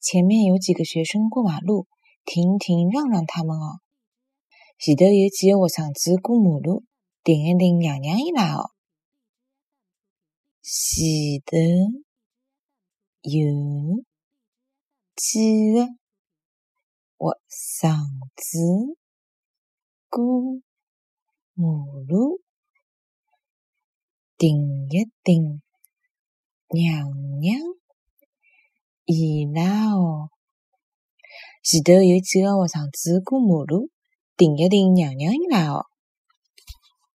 前面有几个学生过马路，停停，让让他们哦。前头有几个学生子过马路，停一停，让让伊拉哦。前头有几个学生子过马路，停一停，让让。伊拉哦，前头有几个学生子过马路，停一停，让让伊拉哦。